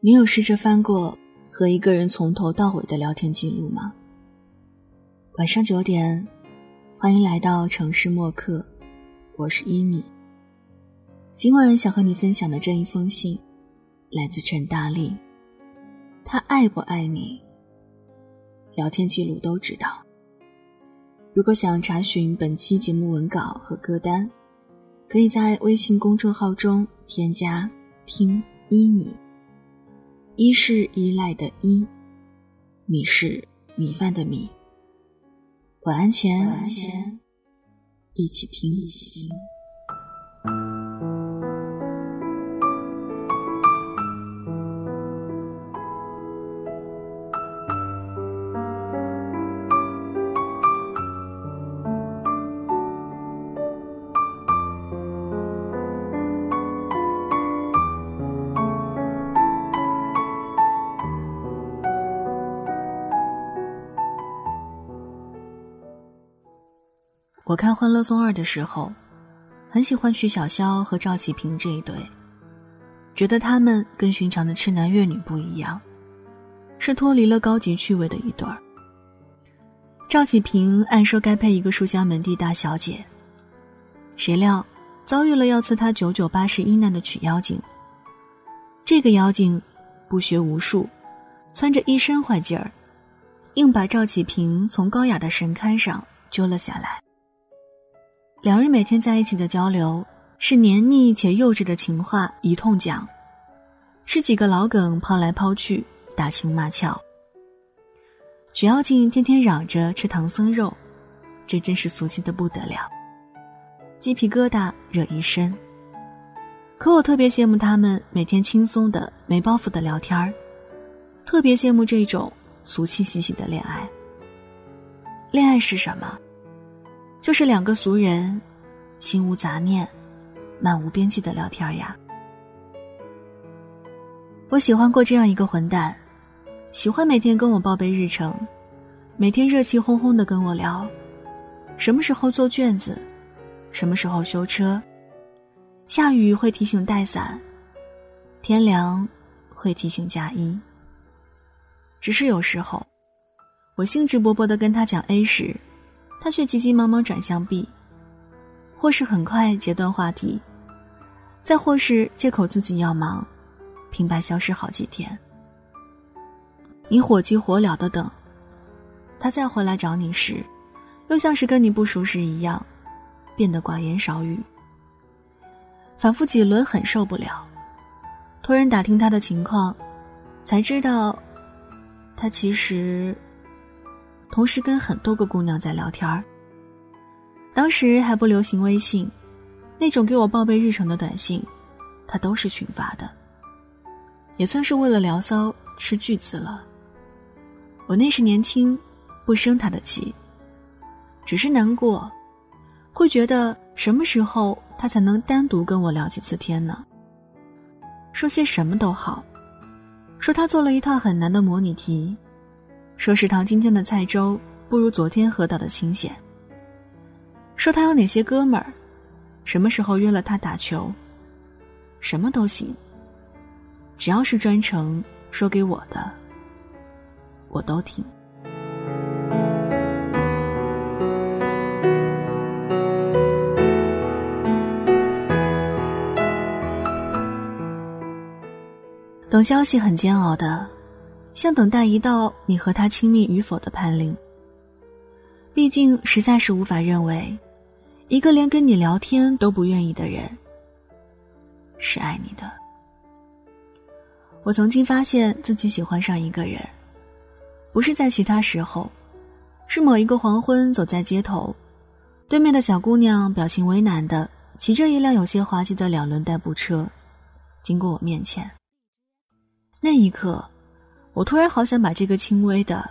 你有试着翻过和一个人从头到尾的聊天记录吗？晚上九点，欢迎来到城市默客，我是伊米。今晚想和你分享的这一封信，来自陈大力。他爱不爱你？聊天记录都知道。如果想查询本期节目文稿和歌单，可以在微信公众号中添加“听伊米”。一是依赖的依，米是米饭的米。晚安前，一起听。我看《欢乐颂二》的时候，很喜欢曲筱绡和赵启平这一对，觉得他们跟寻常的痴男怨女不一样，是脱离了高级趣味的一对儿。赵启平按说该配一个书香门第大小姐，谁料遭遇了要赐他九九八十一难的曲妖精。这个妖精不学无术，窜着一身坏劲儿，硬把赵启平从高雅的神龛上揪了下来。两人每天在一起的交流是黏腻且幼稚的情话一通讲，是几个老梗抛来抛去，打情骂俏。许妖精天天嚷着吃唐僧肉，这真是俗气的不得了，鸡皮疙瘩惹一身。可我特别羡慕他们每天轻松的、没包袱的聊天儿，特别羡慕这种俗气兮兮的恋爱。恋爱是什么？就是两个俗人，心无杂念，漫无边际的聊天呀。我喜欢过这样一个混蛋，喜欢每天跟我报备日程，每天热气哄哄的跟我聊，什么时候做卷子，什么时候修车，下雨会提醒带伞，天凉会提醒加衣。只是有时候，我兴致勃勃的跟他讲 A 时。他却急急忙忙转向 B，或是很快截断话题，再或是借口自己要忙，平白消失好几天。你火急火燎的等，他再回来找你时，又像是跟你不熟时一样，变得寡言少语。反复几轮很受不了，托人打听他的情况，才知道，他其实。同时跟很多个姑娘在聊天儿。当时还不流行微信，那种给我报备日程的短信，他都是群发的。也算是为了聊骚吃巨资了。我那时年轻，不生他的气，只是难过，会觉得什么时候他才能单独跟我聊几次天呢？说些什么都好，说他做了一套很难的模拟题。说食堂今天的菜粥不如昨天喝到的新鲜。说他有哪些哥们儿，什么时候约了他打球，什么都行。只要是专程说给我的，我都听。等消息很煎熬的。像等待一道你和他亲密与否的判令。毕竟实在是无法认为，一个连跟你聊天都不愿意的人，是爱你的。我曾经发现自己喜欢上一个人，不是在其他时候，是某一个黄昏走在街头，对面的小姑娘表情为难的骑着一辆有些滑稽的两轮代步车，经过我面前。那一刻。我突然好想把这个轻微的、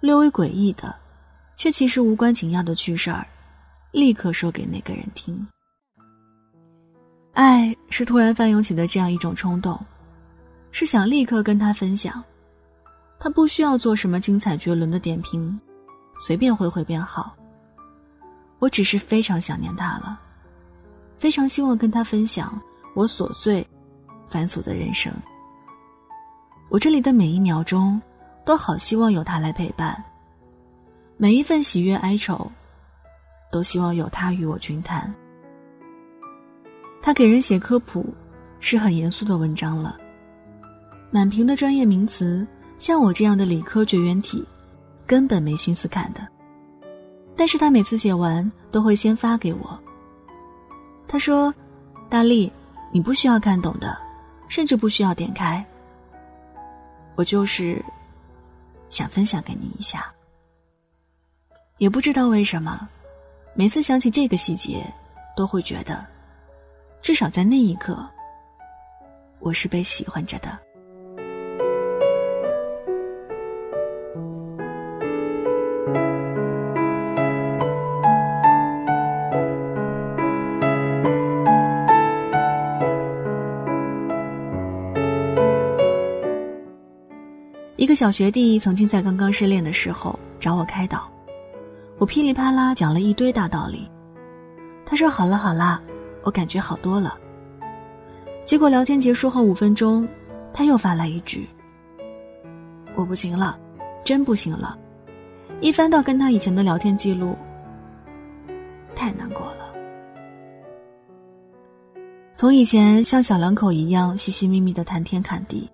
略微诡异的，却其实无关紧要的趣事儿，立刻说给那个人听。爱是突然翻涌起的这样一种冲动，是想立刻跟他分享。他不需要做什么精彩绝伦的点评，随便回回便好。我只是非常想念他了，非常希望跟他分享我琐碎、繁琐的人生。我这里的每一秒钟，都好希望有他来陪伴。每一份喜悦哀愁，都希望有他与我均摊。他给人写科普，是很严肃的文章了。满屏的专业名词，像我这样的理科绝缘体，根本没心思看的。但是他每次写完，都会先发给我。他说：“大力，你不需要看懂的，甚至不需要点开。我就是想分享给你一下。也不知道为什么，每次想起这个细节，都会觉得，至少在那一刻，我是被喜欢着的。”一个小学弟曾经在刚刚失恋的时候找我开导，我噼里啪啦讲了一堆大道理。他说：“好了好了，我感觉好多了。”结果聊天结束后五分钟，他又发来一句：“我不行了，真不行了。”一翻到跟他以前的聊天记录，太难过了。从以前像小两口一样细细密密的谈天侃地。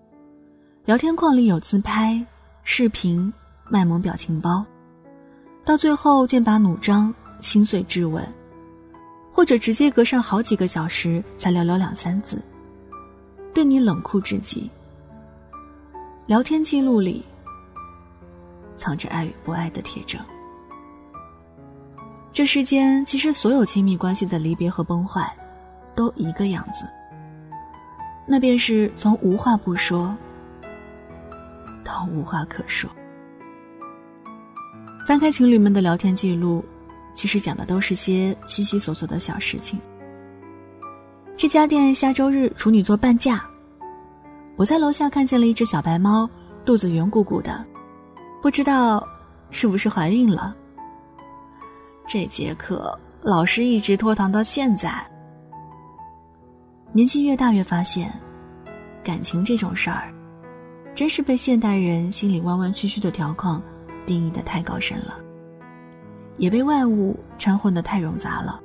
聊天框里有自拍、视频、卖萌表情包，到最后剑拔弩张、心碎质问，或者直接隔上好几个小时才聊聊两三字，对你冷酷至极。聊天记录里藏着爱与不爱的铁证。这世间其实所有亲密关系的离别和崩坏，都一个样子，那便是从无话不说。都无话可说。翻开情侣们的聊天记录，其实讲的都是些稀稀索索的小事情。这家店下周日处女座半价。我在楼下看见了一只小白猫，肚子圆鼓鼓的，不知道是不是怀孕了。这节课老师一直拖堂到现在。年纪越大，越发现，感情这种事儿。真是被现代人心里弯弯曲曲的条框定义的太高深了，也被外物掺混的太冗杂了，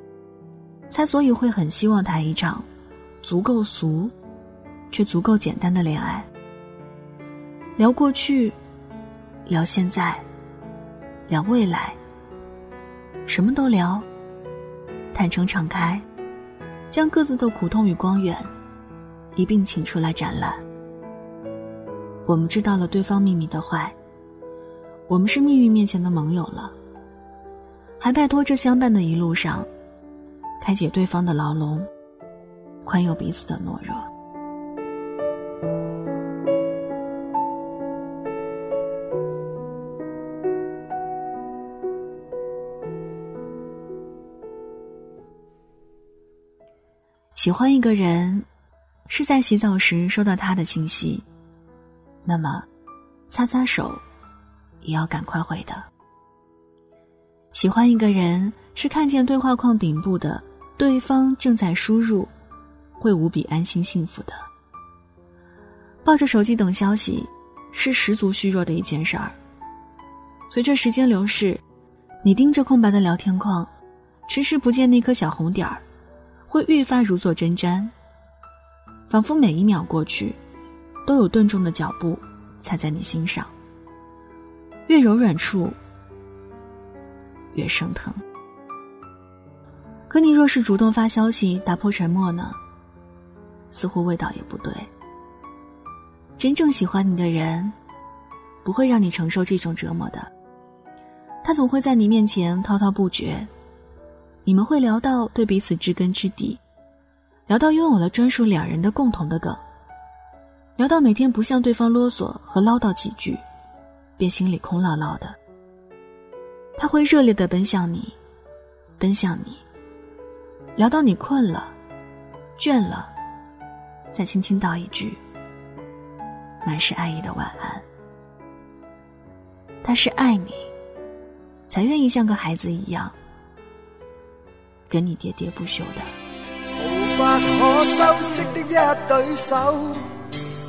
才所以会很希望谈一场足够俗，却足够简单的恋爱。聊过去，聊现在，聊未来，什么都聊，坦诚敞开，将各自的苦痛与光源一并请出来展览。我们知道了对方秘密的坏，我们是命运面前的盟友了，还拜托这相伴的一路上，开解对方的牢笼，宽宥彼此的懦弱。喜欢一个人，是在洗澡时收到他的信息。那么，擦擦手，也要赶快回的。喜欢一个人是看见对话框顶部的对方正在输入，会无比安心幸福的。抱着手机等消息，是十足虚弱的一件事儿。随着时间流逝，你盯着空白的聊天框，迟迟不见那颗小红点儿，会愈发如坐针毡，仿佛每一秒过去。都有钝重的脚步踩在你心上，越柔软处越生疼。可你若是主动发消息打破沉默呢？似乎味道也不对。真正喜欢你的人，不会让你承受这种折磨的。他总会在你面前滔滔不绝，你们会聊到对彼此知根知底，聊到拥有了专属两人的共同的梗。聊到每天不向对方啰嗦和唠叨几句，便心里空落落的。他会热烈的奔向你，奔向你。聊到你困了、倦了，再轻轻道一句满是爱意的晚安。他是爱你，才愿意像个孩子一样跟你喋喋不休的。无法可修饰的一对手。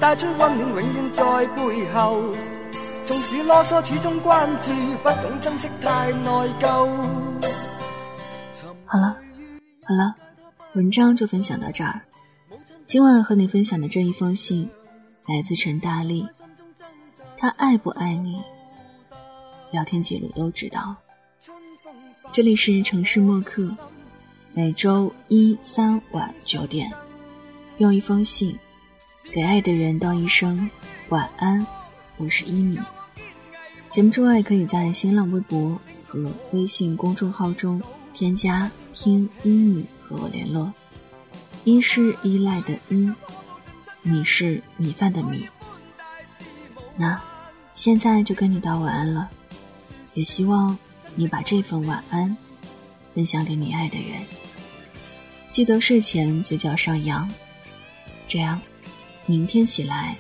带出温暖，永远在背后。纵使啰嗦，始终关注，不懂珍惜，太内疚。好了，好了，文章就分享到这儿。今晚和你分享的这一封信，来自陈大力。他爱不爱你？聊天记录都知道。这里是城市默客，每周一、三晚九点，用一封信给爱的人道一声晚安。我是一米。节目之外，可以在新浪微博和微信公众号中添加“听一米”和我联络。一是依赖的依，米是米饭的米。那，现在就跟你道晚安了，也希望你把这份晚安分享给你爱的人。记得睡前嘴角上扬，这样，明天起来，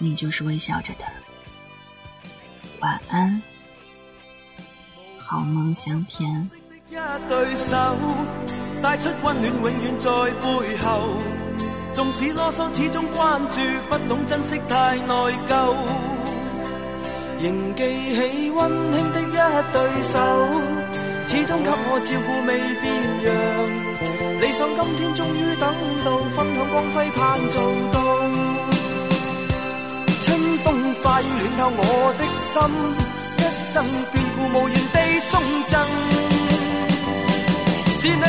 你就是微笑着的。晚安，好梦香甜。带出温暖，永远在背后。纵使啰嗦，始终关注，不懂珍惜，太内疚。仍记起温馨的一对手，始终给我照顾未变样。理想今天终于等到，分享光辉盼做暖透我的心，一生眷顾无言地送赠，是你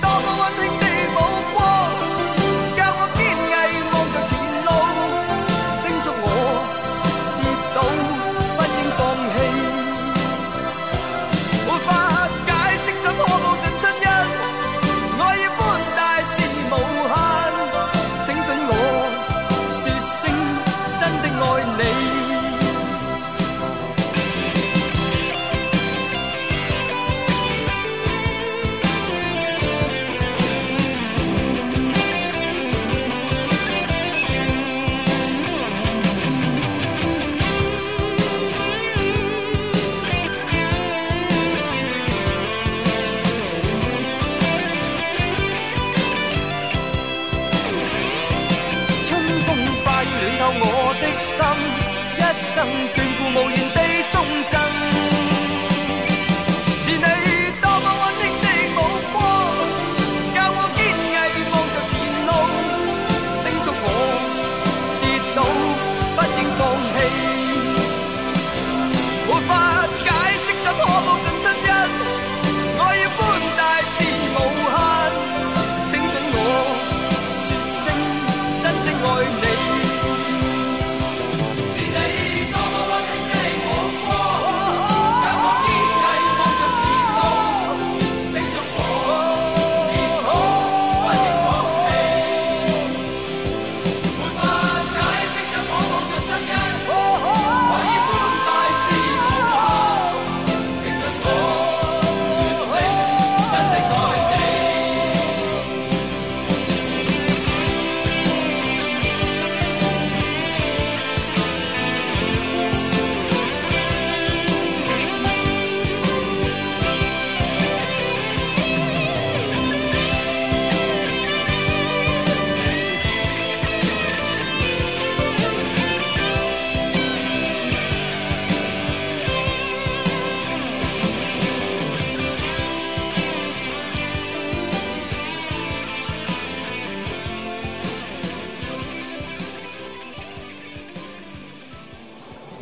多温馨。等